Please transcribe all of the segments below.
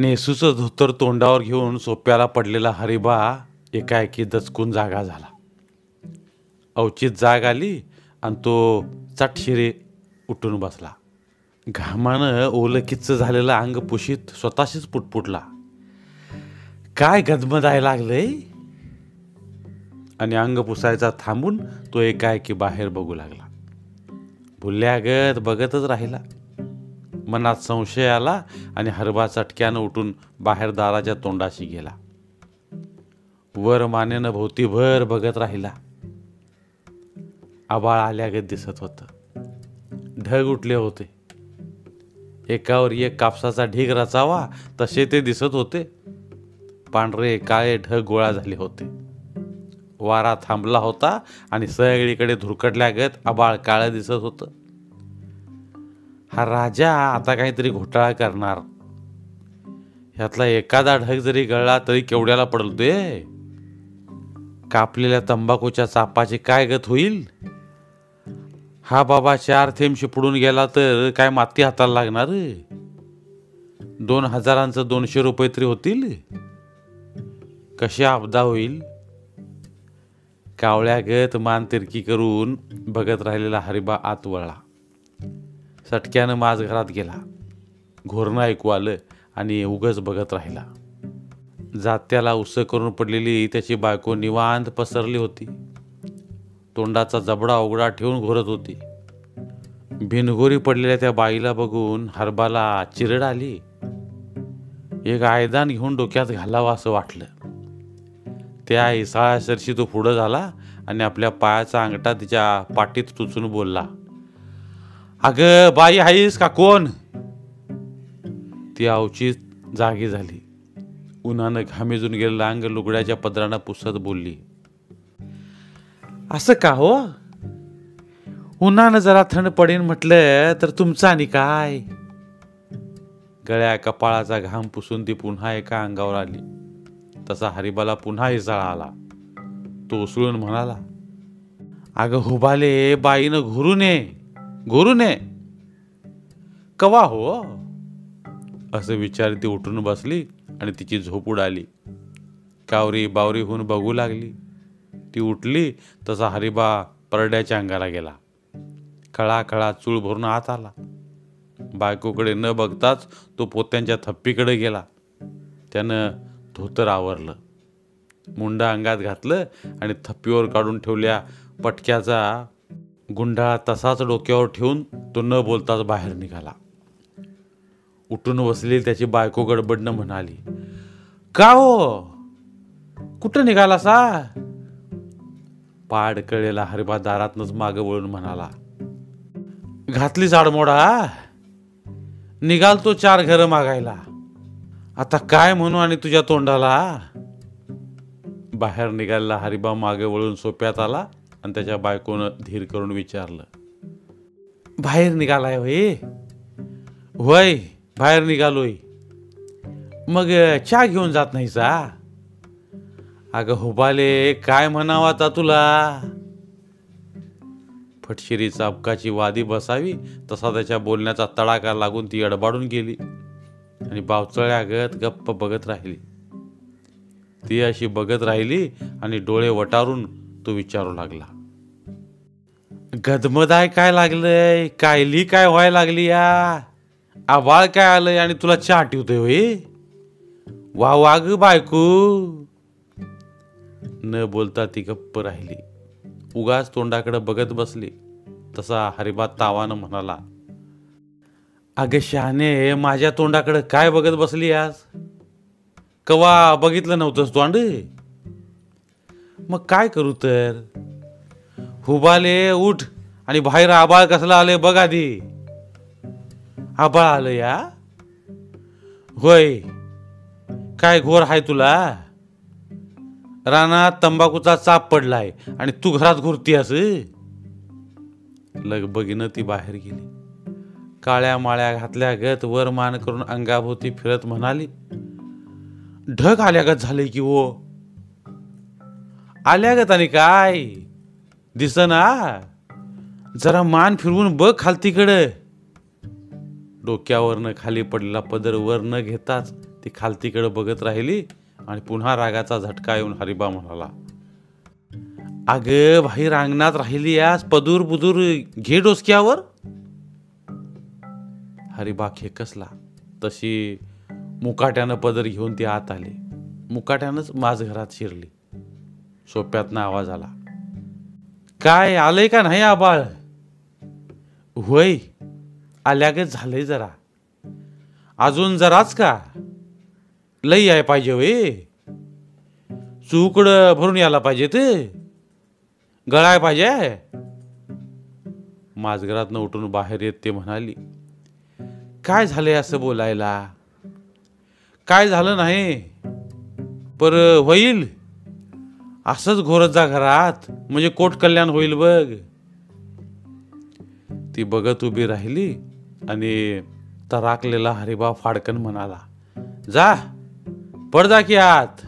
नेसूचं धोतर तोंडावर घेऊन सोप्याला पडलेला हरिबा एकाएकी दचकून जागा झाला. अवचित जाग आली आणि तो चटशिरे उठून बसला. घामानं ओलं किच्च झालेलं अंग पुशीत स्वतःशीच पुटपुटला. काय गदमदाय लागलंय? आणि अंग पुसायचा थांबून तो एकाएकी बाहेर बघू लागला. भुल्यागत बघतच राहिला. मनात संशय आला आणि हरबा चटक्यानं उठून बाहेर दाराच्या तोंडाशी गेला. वर मानेनं भोवतीभर बघत राहिला. आबाळ आल्यागत दिसत होतं. ढग उठले होते. एकावर एक कापसाचा ढीग रचावा तसे ते दिसत होते. पांढरे काळे ढग गोळा झाले होते. वारा थांबला होता आणि सगळीकडे धुरकटल्यागत आबाळ काळं दिसत होतं. हा राजा आता काहीतरी घोटाळा करणार. ह्यातला एखादा ढग जरी गळला तरी केवढ्याला ते कापलेल्या तंबाखूच्या चापाची काय गत होईल? हा बाबा चार थेंब शिपडून गेला तर काय माती हाताला लागणार दोन हजारांचं दोनशे रुपये तरी होतील कशी आपदा होईल? कावळ्यागत मान तिरकी करून बघत राहिलेला हरिबा आत वळला. सटक्यानं माझ घरात गेला. घोरणं ऐकू आलं आणि उगच बघत राहिला. जात्याला उस करून पडलेली त्याची बायको निवांत पसरली होती. तोंडाचा जबडा उघडा ठेवून घोरत होती. भिनघोरी पडलेल्या त्या बाईला बघून हरबाला चिरड आली. एक आयदान घेऊन डोक्यात घालावं असं वाटलं. त्या इसाळ्यासरशी तो पुढं झाला आणि आपल्या पायाचा अंगठा तिच्या पाठीत टुचून बोलला. अगं बाई आहेस का? कोण? ती आवची जागी झाली. उन्हानं घामेजून गेलेलं अंग लुगड्याच्या पदरानं पुसत बोलली. असं का हो? उन्हानं जरा थंड पडेन म्हटलं तर तुमचं आणि काय? गळ्या कपाळाचा घाम पुसून ती पुन्हा एका अंगावर आली. तसा हरिबाला पुन्हा इसाळा आला. तो उसळून म्हणाला अगं हुबाले बाईनं घुरून ये घोरू नये कवा हो? असं विचार ती उठून बसली आणि तिची झोप उडाली. कावरी बावरी होऊन बघू लागली. ती उठली तसा हरिबा परड्याच्या अंगाला गेला. खळा खळा चूळ भरून आत आला. बायकोकडे न बघताच तो पोत्यांच्या थप्पीकडे गेला. त्यानं धोतर आवरलं. मुंडा अंगात घातलं आणि थप्पीवर काढून ठेवल्या पटक्याचा गुंडाळा तसाच डोक्यावर ठेवून तो न बोलताच बाहेर निघाला. उठून बसलेली त्याची बायको गडबडनं म्हणाली का हो? कुठं निघाला सा पाडकळेला हरिबा दारातनच मागं वळून म्हणाला घातली जाडमोडा निघाल तो चार घरं मागायला. आता काय म्हणू आणि तुझ्या तोंडाला बाहेर निघालेला हरिबा मागे वळून सोप्यात आला आणि त्याच्या बायकोनं धीर करून विचारलं बाहेर निघालाय होय? होय बाहेर निघालोय. मग चहा घेऊन जात नाही सा अगं हुबाले काय म्हणावं आता तुला? फटशिरी चापकाची वादी बसावी तसा त्याच्या बोलण्याचा तडाका लागून ती अडबाडून गेली आणि बावचळ्यागत गप्प बघत राहिली. ती अशी बघत राहिली आणि डोळे वटारून तो विचारू लागला. गदमदाय काय लागलंय? कायली काय व्हायला लागली या? आबाळ काय आलंय आणि तुला चहा ठेवतोय होय? वा वाग बायको. न बोलता ती गप्प राहिली. उगाच तोंडाकडे बघत बसली. तसा हरिबा तावानं म्हणाला अग शहाणे माझ्या तोंडाकडे काय बघत बसली आज? कवा बघितलं नव्हतंस तोंड? मग काय करू तर? हुबाले उठ आणि बाहेर आबाळ कसला आले बघ आधी. आबाळ आलं या? होय. काय घोर आहे तुला? रानात तंबाखूचा चाप पडलाय आणि तू घरात घुरती अस लगबगीनं ती बाहेर गेली. काळ्या माळ्या घातल्या गत वर मान करून अंगाभोवती फिरत म्हणाली ढग आल्यागत झाले की ओ आल्या आल्यागत आणि काय? दिसना. जरा मान फिरवून बघ खालतीकडं. डोक्यावरनं खाली पडलेला पदर वर न घेताच ती खालतीकडं बघत राहिली आणि पुन्हा रागाचा झटका येऊन हरिबा म्हणाला अग भाई रांगणात राहिली आज पदूर बुदूर घे डोसक्यावर. हरिबा खेकसला. तशी मुकाट्यानं पदर घेऊन ती आत आली. मुकाट्यानंच माझ घरात शिरली. सोप्यातनं आवाज आला. काय आलंय का नाही आबाळ? होय आल्यागत झालंय जरा. अजून जराच का? लई आहे पाहिजे वे चुकड भरून यायला पाहिजे ते. गळाय पाहिजे. माजघरातनं उठून बाहेर येत ते म्हणाली काय झालंय असं बोलायला? काय झालं नाही? पर होईल. असंच घोरत जा घरात. म्हणजे कोट कल्याण होईल बघ. ती बघत उभी राहिली आणि तराकलेला हरिबा फाडकन म्हणाला जा पड जा की आत.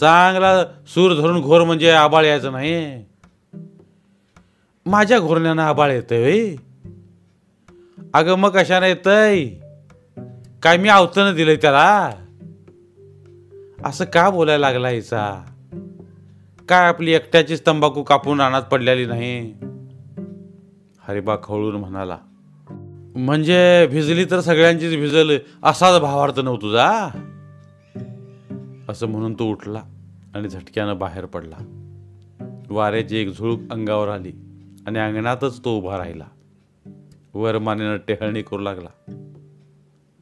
चांगला सूर धरून घोर म्हणजे आबाळ यायचं नाही. माझ्या घोरण्यानं आबाळ येतंय अगं मग कशानं येतंय? काय मी आवतनं दिलंय त्याला? असं का बोलायला लागला हिचा? काय आपली एकट्याचीच तंबाखू कापून रानात पडलेली नाही? हरिबा खवळून म्हणाला म्हणजे भिजली तर सगळ्यांचीच भिजल असाच भावार्थ नव्ह तुझा असं म्हणून तो उठला आणि झटक्यानं बाहेर पडला. वाऱ्याची एक झुळूक अंगावर आली आणि अंगणातच तो उभा राहिला. वर मानेनं टेहळणी करू लागला.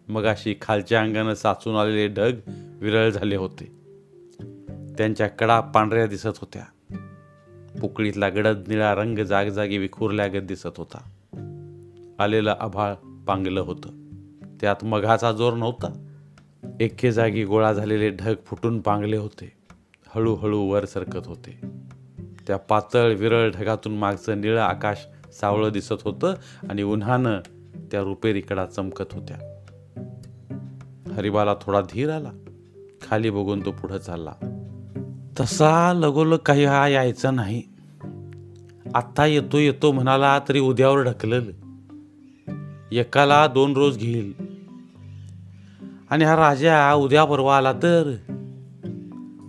मग अशी खालच्या अंगानं साचून आलेले ढग विरळ झाले होते. त्यांच्या कडा पांढऱ्या दिसत होत्या. पुकळीतला गडद निळा रंग जागजागी विखुरल्यागत दिसत होता. आलेलं आभाळ पांगलं होतं. त्यात मघाचा जोर नव्हता. एके जागी गोळा झालेले ढग फुटून पांगले होते. हळूहळू वर सरकत होते. त्या पातळ विरळ ढगातून मागचं निळं आकाश सावळं दिसत होतं आणि उन्हानं त्या रुपेरी कडा चमकत होत्या. हरिबाला थोडा धीर आला. खाली बघून तो पुढं चालला. तसा लगोलग काही हा यायचा नाही. आत्ता येतो येतो म्हणाला तरी उद्यावर ढकलल. एकाला दोन रोज घेईल. आणि हा राजा उद्या परवा आला तर?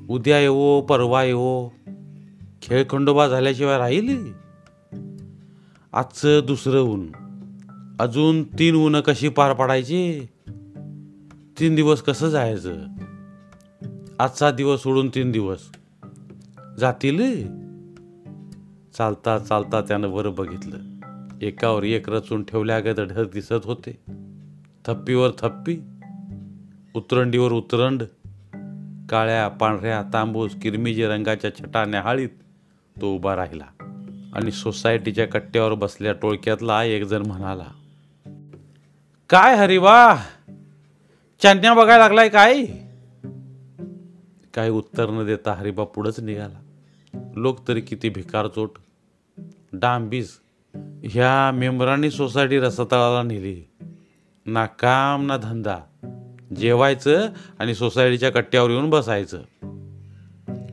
उद्या येवो परवा येवो. खेळ खंडोबा झाल्याशिवाय राहील? आजचं दुसरं ऊन. अजून तीन ऊन कशी पार पाडायची? तीन दिवस कसं जायचं? आजचा दिवस सोडून तीन दिवस. जातील चालता चालता त्यानं वर बघितलं. एकावर एक रचून ठेवल्यागत ढग दिसत होते. थप्पीवर थप्पी उतरंडीवर उतरंड काळ्या पांढऱ्या तांबूस किरमिजी रंगाच्या छटा न्याहाळीत तो उभा राहिला आणि सोसायटीच्या कट्ट्यावर बसल्या टोळक्यातला एकजण म्हणाला काय हरिवा चांदण्या बघायला लागलाय काय? काय उत्तर न देता हरिबा पुढंच निघाला. लोक तरी किती भिकार चोट डांबीस ह्या मेंबरांनी सोसायटी रसतळाला नेली. ना काम ना धंदा. जेवायचं आणि सोसायटीच्या कट्ट्यावर येऊन बसायचं.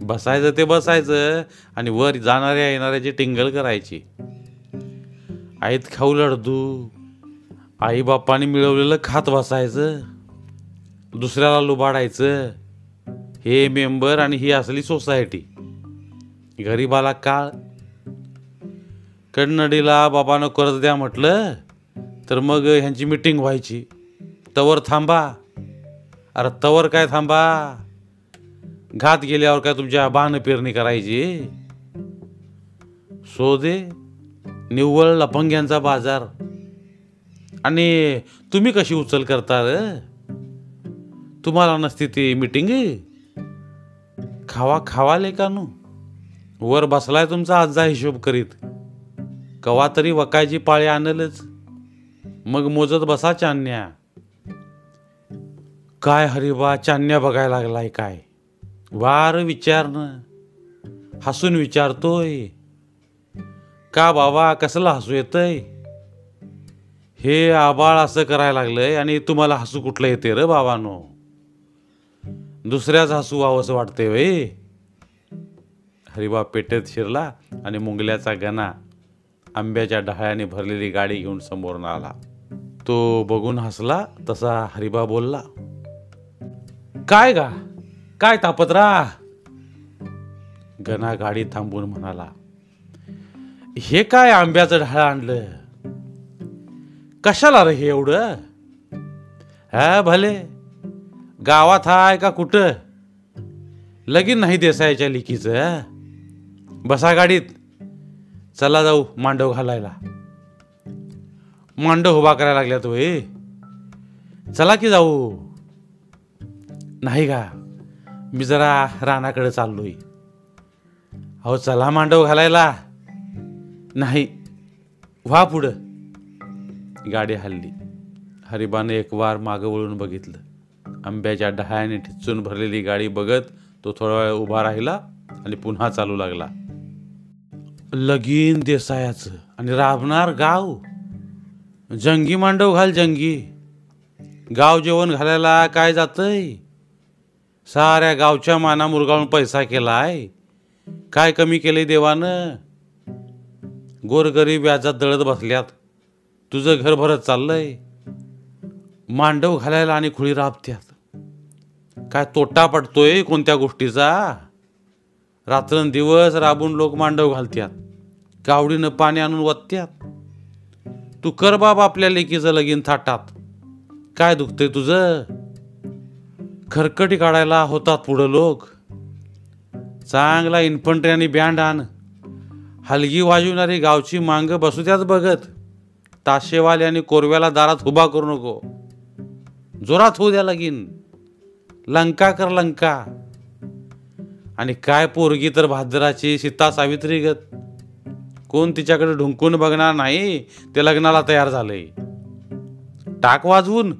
बसायचं ते बसायचं आणि वर जाणाऱ्या येणाऱ्याची टिंगल करायची. आईत खाऊ लढदू. आईबापाने मिळवलेलं खात बसायचं. दुसऱ्याला लुबाडायचं. हे मेंबर आणि ही असली सोसायटी. गरीबाला काळ. कन्नडीला बाबानं कर्ज द्या म्हटलं तर मग ह्यांची मिटिंग व्हायची. तवर थांबा. अरे तवर काय थांबा? घात गेल्यावर काय तुमच्या बाण पेरणी करायची? सोदे निव्वळ लपंग्यांचा बाजार. आणि तुम्ही कशी उचल करता रे तुम्हाला नसती ती मिटिंग खावा खावा लेकानू वर बसलाय तुमचा आजचा हिशोब करीत. कवा तरी वकायची पाळी आणलच. मग मोजत बसा चान्या. काय हरिबा चान्या बघायला लागलाय काय? वार विचारणं. हसून विचारतोय. का बाबा कसलं हसू येतंय? हे आबाळ असं करायला लागलंय आणि तुम्हाला हसू कुठलं येते रे बाबानो? दुसऱ्याच हसू व्हावंसं वाटतंय वे हरिबा पेटेत शिरला आणि मुंगल्याचा गणा आंब्याच्या डहाळ्याने भरलेली गाडी घेऊन समोरून आला. तो बघून हसला तसा हरिबा बोलला काय गा? काय तापत्रा गणा गाडी थांबून म्हणाला हे काय आंब्याचं ढाळ आणलं? कशाला रे हे एवढं? हा भले. गावात हाय का कुठं? लगीन नाही देसायच्या लिकीचं बसा गाडीत. चला जाऊ मांडव घालायला. मांडव उभा करायला लागल्यात वय चला की जाऊ. नाही का? मी जरा रानाकडे चाललोय. अहो चला मांडव घालायला. नाही. व्हा पुढं. गाडी हल्ली. हरिबाने एक वार मागं वळून बघितलं. आंब्याच्या डहाळ्याने ठिचून भरलेली गाडी बघत तो थोडा वेळ उभा राहिला आणि पुन्हा चालू लागला. लगीन देसायाचं. आणि राबणार गाव. जंगी मांडव घाल जंगी. गाव जेवण घालायला काय जातंय? साऱ्या गावच्या माना मुरगाळून पैसा केलाय. काय कमी केले देवानं? गोरगरीब व्याजात दळत बसल्यात. तुझं घर भरत चाललंय. मांडव घालायला आणि खुळी राबत्यात. काय तोटा पडतोय कोणत्या गोष्टीचा? रात्रंदिवस राबून लोक मांडव घालत्यात. गावडीनं पाणी आणून वत्त्यात तू कर बाप आपल्या लेकीचं लगीन थाटात. काय दुखतंय तुझं? खरकटी काढायला होतात पुढं लोक. चांगला इन्फंट्री आणि बँड आण. हलगी वाजवणारी गावची मांग बसू द्याच बघत. ताशेवाले आणि कोरव्याला दारात उभा करू नको. जोरात होऊ द्या लगीन. लंका कर लंका. आणि काय पोरगी तर भाद्राची सीता सावित्री गत. कोण तिच्याकडे ढुंकून बघणार नाही ते लग्नाला तयार झालंय. टाक वाजवून.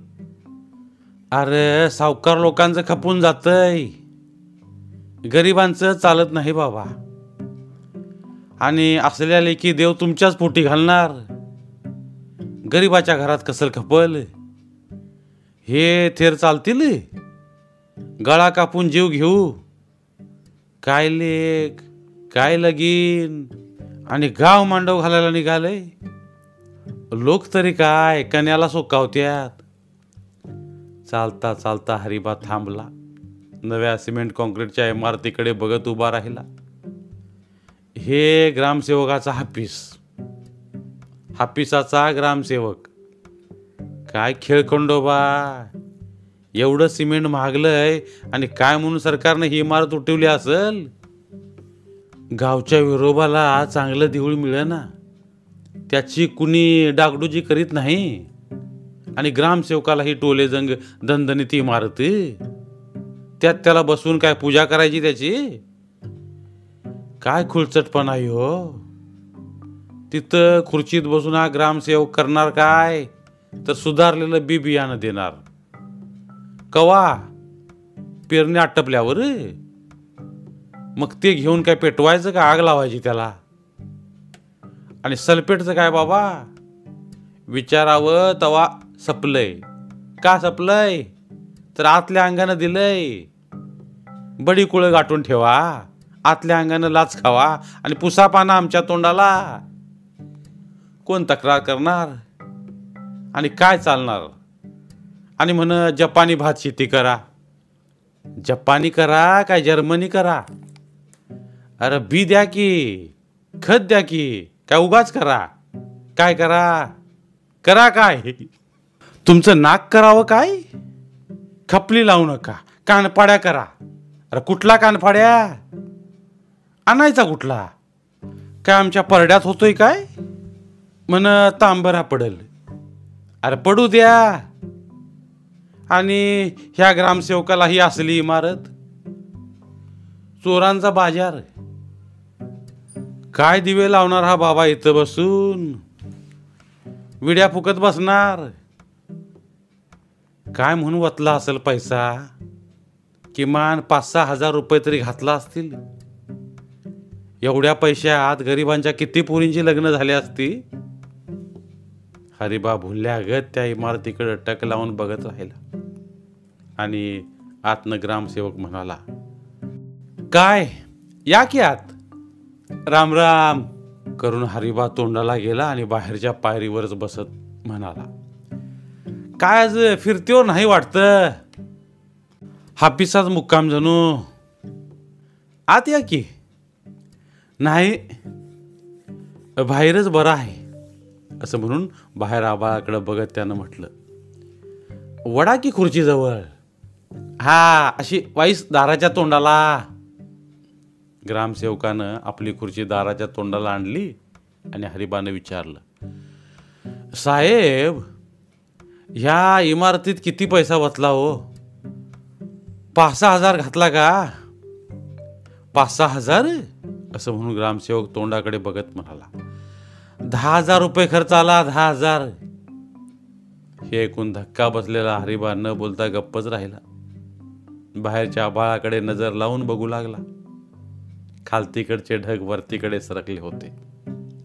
अरे सावकार लोकांचं खपून जातंय. गरिबांचं चालत नाही बाबा. आणि असल्या लेखी देव तुमच्याच पोटी घालणार. गरिबाच्या घरात कसल खपल? हे थेर चालतील? गळा कापून जीव घेऊ? काय लेख काय लगीन? आणि गाव मांडव घालायला निघालय. लोक तरी काय कन्याला सोकावत्यात चालता चालता हरिबा थांबला. नव्या सिमेंट कॉन्क्रीटच्या इमारतीकडे बघत उभा राहिला. हे ग्रामसेवकाचा हापीस. हापिसाचा ग्रामसेवक. काय खेळखंडोबा एवढं सिमेंट महागलंय आणि काय म्हणून सरकारनं ही इमारत उठवली असेल? गावच्या विरोबाला चांगलं देऊळ मिळेना. त्याची कुणी डागडुजी करीत नाही. आणि ग्रामसेवकाला ही टोले जंग दणदणीत इमारत. त्यात त्याला बसून काय पूजा करायची त्याची? काय खुळचटपणा आहे हो? तिथं खुर्चीत बसून हा ग्रामसेवक करणार काय? तर सुधारलेलं बी बियाणं देणार. कवा? पेरणी आटपल्यावर? मग ते घेऊन काय पेटवायचं का आग लावायची त्याला? आणि सल्फेटचं काय बाबा? विचारावं तवा सपलय. का सपलय? तर आतल्या अंगानं दिलंय. बडी कुळं गाठून ठेवा. आतल्या अंगानं लाच खावा. आणि पुसा पाना आमच्या तोंडाला. कोण तक्रार करणार? आणि काय चालणार? आणि म्हण जपानी भात शेती करा. जपानी करा काय जर्मनी करा? अरे बी द्या की खत द्या की काय उगाच करा. काय करा? करा काय? तुमचं नाक करावं काय? खपली लावू नका. कानपाड्या करा. अरे कुठला कानफाड्या? आणायचा कुठला? काय आमच्या परड्यात होतोय काय? म्हण तांबरा पडल. अरे पडू द्या. आणि ह्या ग्रामसेवकाला ही असली इमारत. चोरांचा बाजार. काय दिवे लावणार हा बाबा इथं बसून? विड्या फुकत बसणार. काय म्हणून वतला असेल पैसा? किमान पाच सहा हजार रुपये तरी घातला असतील. एवढ्या पैशात गरिबांच्या किती पोरींची लग्न झाली असती? हरिबा भुलल्यागत त्या इमारतीकडे टक लावून बघत राहिला. आणि आत्मग्रामसेवक म्हणाला काय? या की आत? राम राम करून हरिबा तोंडाला गेला आणि बाहेरच्या पायरीवरच बसत म्हणाला काय आज फिरतीवर नाही वाटतं? हापिसाच मुक्काम जणू. आत या की. नाही बाहेरच बरं आहे असं म्हणून बाहेर आबाळाकडे बघत त्यानं म्हटलं वडा की खुर्चीजवळ? हा अशी वाईस दाराच्या तोंडाला. ग्रामसेवकानं आपली खुर्ची दाराच्या तोंडाला आणली आणि हरिबानं विचारलं साहेब ह्या इमारतीत किती पैसा बसला हो? पाच सहा हजार घातला का? पाच सहा हजार? असं म्हणून ग्रामसेवक तोंडाकडे बघत म्हणाला दहा हजार रुपये खर्च आला दहा हजार. हे ऐकून धक्का बसलेला हरिबा न बोलता गप्पच राहिला. बाहेरच्या आभाळाकडे नजर लावून बघू लागला. खालतीकडचे ढग वरतीकडे सरकले होते.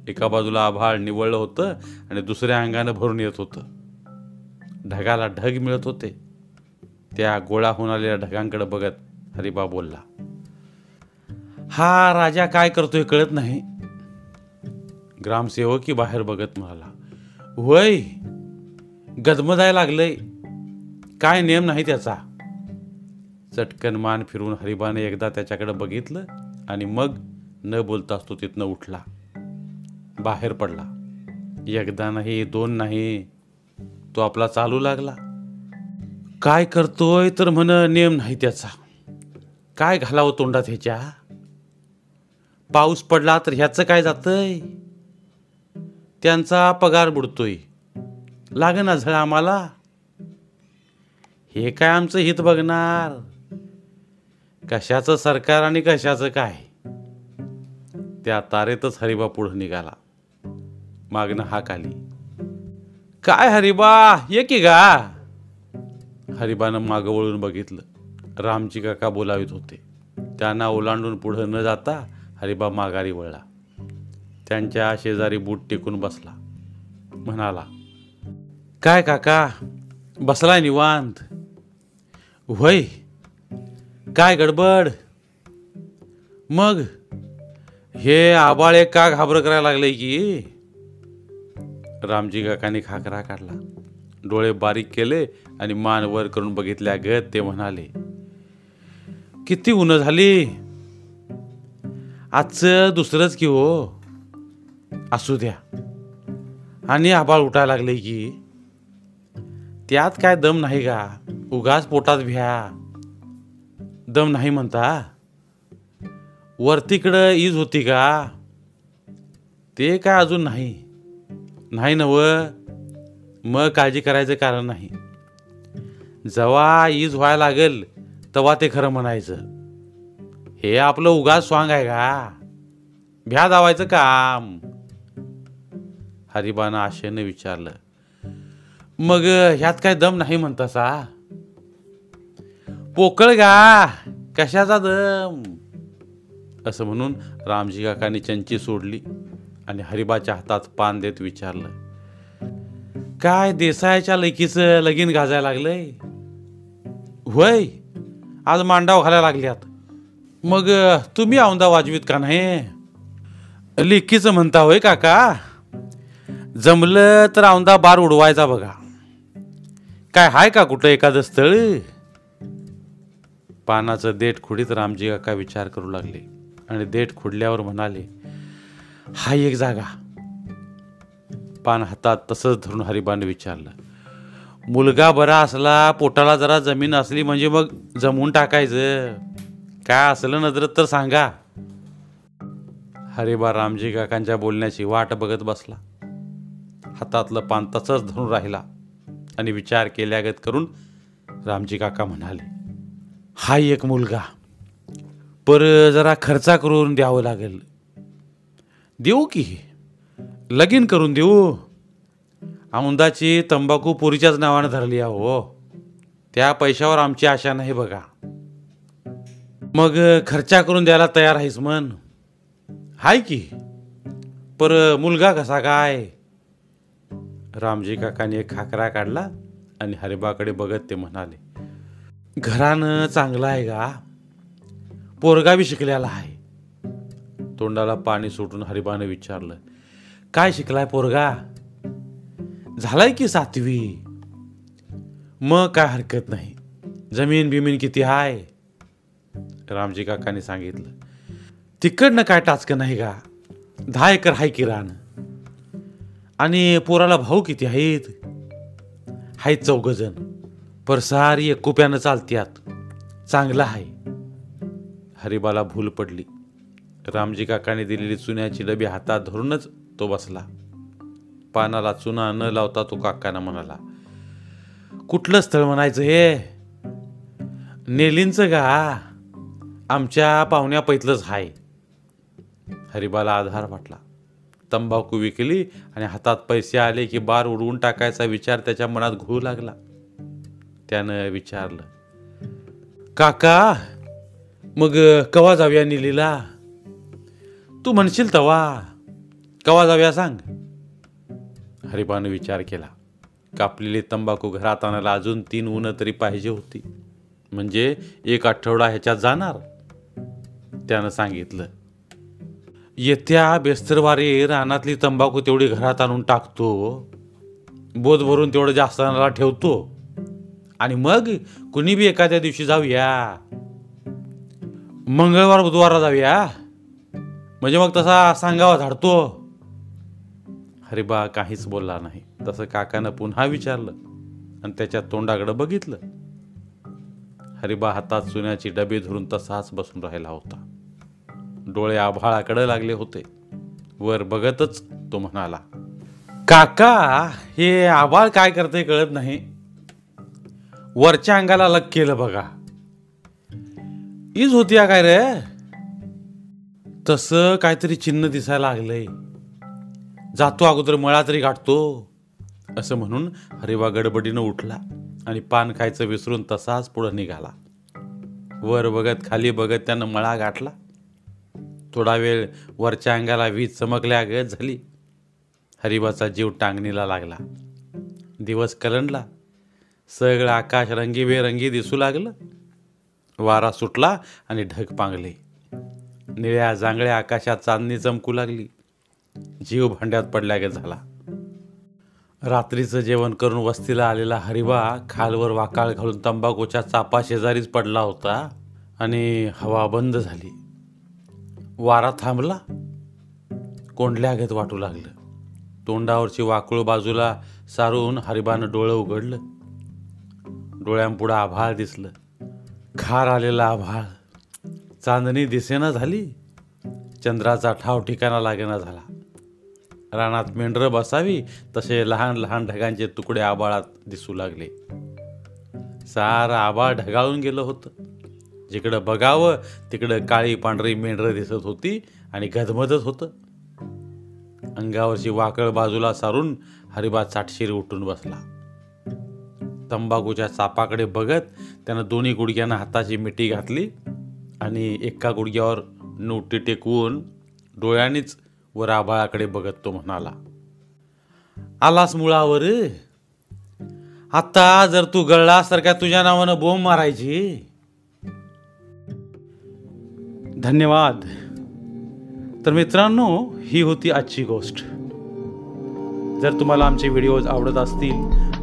एका बाजूला आभाळ निवळलं होतं आणि दुसऱ्या अंगानं भरून येत होतं. ढगाला ढग मिळत होते. त्या गोळा होऊन आलेल्या ढगांकडे बघत हरिबा बोलला हा राजा काय करतोय कळत नाही. ग्रामसेवकी बाहेर बघत म्हणाला वय गदमदाय लागलंय. काय नियम नाही त्याचा. चटकन मान फिरून हरिबाने एकदा त्याच्याकडे बघितलं आणि मग न बोलताच तो तिथनं उठला. बाहेर पडला. एकदा नाही दोन नाही तो आपला चालू लागला. काय करतोय? तर म्हण नियम नाही त्याचा. काय घालावं तोंडात ह्याच्या? पाऊस पडला तर ह्याचं काय जातंय? त्यांचा पगार बुडतोय. लागना झळ आम्हाला. हे काय आमचं हित बघणार? कशाचं सरकार आणि कशाचं काय? त्या तारेतच हरिबा पुढं निघाला. मागणं हाक आली. काय हरिबा? ये की गा. हरिबानं मागं वळून बघितलं. रामजी काका बोलावित होते. त्यांना ओलांडून पुढं न जाता हरिबा माघारी वळला. त्यांच्या शेजारी बूट टेकून बसला. म्हणाला काय काका? बसलाय निवांत. वय काय गडबड? मग? हे आबाळे का घाबरं करायला लागले की? रामजी काकाने खाकरा काढला. डोळे बारीक केले आणि मान वर करून बघितल्या गत ते म्हणाले किती उन्ह झाली. आजचं दुसरंच की हो? असू द्या. आणि आबाळ उठायला लागले की? त्यात काय दम नाही का? उगाच पोटात भ्या. दम नाही म्हणता? वरतीकडं ईज होती का? ते काय अजून नाही. नाही नव मग काळजी करायचं कारण नाही. जेव्हा ईज व्हायला लागेल तेव्हा ते खरं म्हणायचं. हे आपलं उगाच स्वांग आहे का? भ्या दावायचं काम. हरिबानं आशेनं विचारलं मग ह्यात काय दम नाही म्हणतासा? पोकळ गा. कशाचा दम? असं म्हणून रामजी काकाने चंची सोडली आणि हरिबाच्या हातात पान देत विचारलं काय देसायाच्या लेकीचं लगीन गाजायला लागलंय? होय आज मांडाव घालायला लागल्यात. मग तुम्ही औंदा वाजवीत का नाही? लेकीचं म्हणता होय काका. जमलं तर औंदा बार उडवायचा बघा. काय हाय का कुठं एखादं स्थळ? पानाचं देठ खुडीत रामजी काका विचार करू लागले आणि देठ खुडल्यावर म्हणाले हा एक जागा. पान हातात तसंच धरून हरिबाने विचारलं मुलगा बरा असला पोटाला जरा जमीन असली म्हणजे मग जमवून टाकायचं. काय असलं नजरत तर सांगा. हरिबा रामजी काकांच्या बोलण्याची वाट बघत बसला. हातातलं पान तसंच धरून राहिला आणि विचार केल्यागत करून रामजी काका म्हणाले हा एक मुलगा. पर जरा खर्चा करून द्यावं लागेल. देऊ की लगीन करून देऊ. औंदाची तंबाखू पुरीच्याच नावानं धरली आहे हो त्या पैशावर आमची आशा नाही बघा. मग खर्चा करून द्यायला तयार आहेस मन हाय की? पर मुलगा कसा काय? रामजी काकाने एक खाकरा काढला आणि हरिबाकडे बघत ते म्हणाले घरानं चांगलं आहे का? पोरगावी शिकलेला आहे. तोंडाला पाणी सुटून हरिबानं विचारलं काय शिकलाय पोरगा? झालाय की सातवी? मग काय हरकत नाही. जमीन बिमीन किती आहे रामजी काकाने सांगितलं तिकडनं काय टाचकं नाही का? दहा एकर हाय की रान आणि पोराला भाऊ किती आहेत? आहेत चौघजण. पर सारी एक चालत्यात चांगला आहे. हरिबाला भूल पडली. रामजी काकाने दिलेली चुन्याची डबी हातात धरूनच तो बसला. पानाला चुना न लावता तो काकांना म्हणाला कुठलं स्थळ म्हणायचं हे? नेलींचं गा आमच्या पाहुण्या पैतलंच हाय. हरिबाला आधार वाटला. तंबाखू विकली आणि हातात पैसे आले की बार उडवून टाकायचा विचार त्याच्या मनात घोळू लागला. त्यानं विचारलं काका मग कवा जाऊया निलीला? तू म्हणशील तवा. कवा जाऊया सांग. हरिबानं विचार केला कापलेली तंबाखू घरात आणायला अजून तीन ऊन तरी पाहिजे होती. म्हणजे एक आठवडा ह्याच्यात जाणार. त्यानं सांगितलं येत्या बेस्तरवारी रानातली तंबाखू तेवढी घरात आणून टाकतो. बोध भरून तेवढं जास्त आणायला ठेवतो. आणि मग कुणी बी एखाद्या दिवशी जाऊया. मंगळवार बुधवारला जाऊया. म्हणजे मग तसा सांगावा झाडतो. हरिबा काहीच बोलला नाही. तसं काकानं पुन्हा विचारलं आणि त्याच्या तोंडाकडं बघितलं. हरिबा हातात चुन्याची डबे धरून तसाच बसून राहिला होता. डोळे आभाळाकडे लागले होते. वर बघतच तो म्हणाला काका हे आभाळ काय करते कळत नाही. वरच्या अंगाला लग केलं बघा. ईज होती काय रे? तसं काहीतरी चिन्ह दिसायला लागलंय. जातो अगोदर मळा तरी गाठतो. असं म्हणून हरिबा गडबडीनं उठला आणि पान खायचं विसरून तसाच पुढं निघाला. वर बघत खाली बघत त्यानं मळा गाठला. थोडा वेळ वरच्या अंगाला वीज चमकल्या गत झाली. हरिबाचा जीव टांगणीला लागला. दिवस कलंडला. सगळं आकाश रंगीबेरंगी दिसू लागलं. वारा सुटला आणि ढग पांगले. निळ्या जांगळ्या आकाशात चांदणी चमकू लागली. जीव भांड्यात पडल्यागत झाला. रात्रीचं जेवण करून वस्तीला आलेला हरिबा खालवर वाकाळ घालून तंबाखूच्या चापा शेजारीच पडला होता आणि हवा बंद झाली. वारा थांबला. कोंडल्या घेत वाटू लागलं. तोंडावरची वाकुळ बाजूला सारून हरिबानं डोळं उघडलं. डोळ्यांपुढं आभाळ दिसलं. खार आलेला आभाळ. चांदणी दिसेना झाली. चंद्राचा ठाव ठिकाणा लागेना झाला. रानात मेंढरं बसावी तसे लहान लहान ढगांचे तुकडे आबाळात दिसू लागले. सारं आबाळ ढगाळून गेलं होतं. जिकडं बघावं तिकडं काळी पांढरी मेंढरं दिसत होती आणि गदमदत होतं. अंगावरची वाकळ बाजूला सारून हरिबा चाटशीर उठून बसला. तंबाखूच्या चापाकडे बघत त्यानं दोन्ही गुडघ्यांना हाताची मिठी घातली आणि एका गुडघ्यावर नोटी टेकवून डोळ्यांनीच वर आभाळाकडे बघत तो म्हणाला आलास मुळावर आता जर तू गळलासारख्या तुझ्या नावानं बोंब मारायची? धन्यवाद. तर मित्रांनो ही होती आजची गोष्ट. जर तुम्हाला आमचे व्हिडिओज आवडत असतील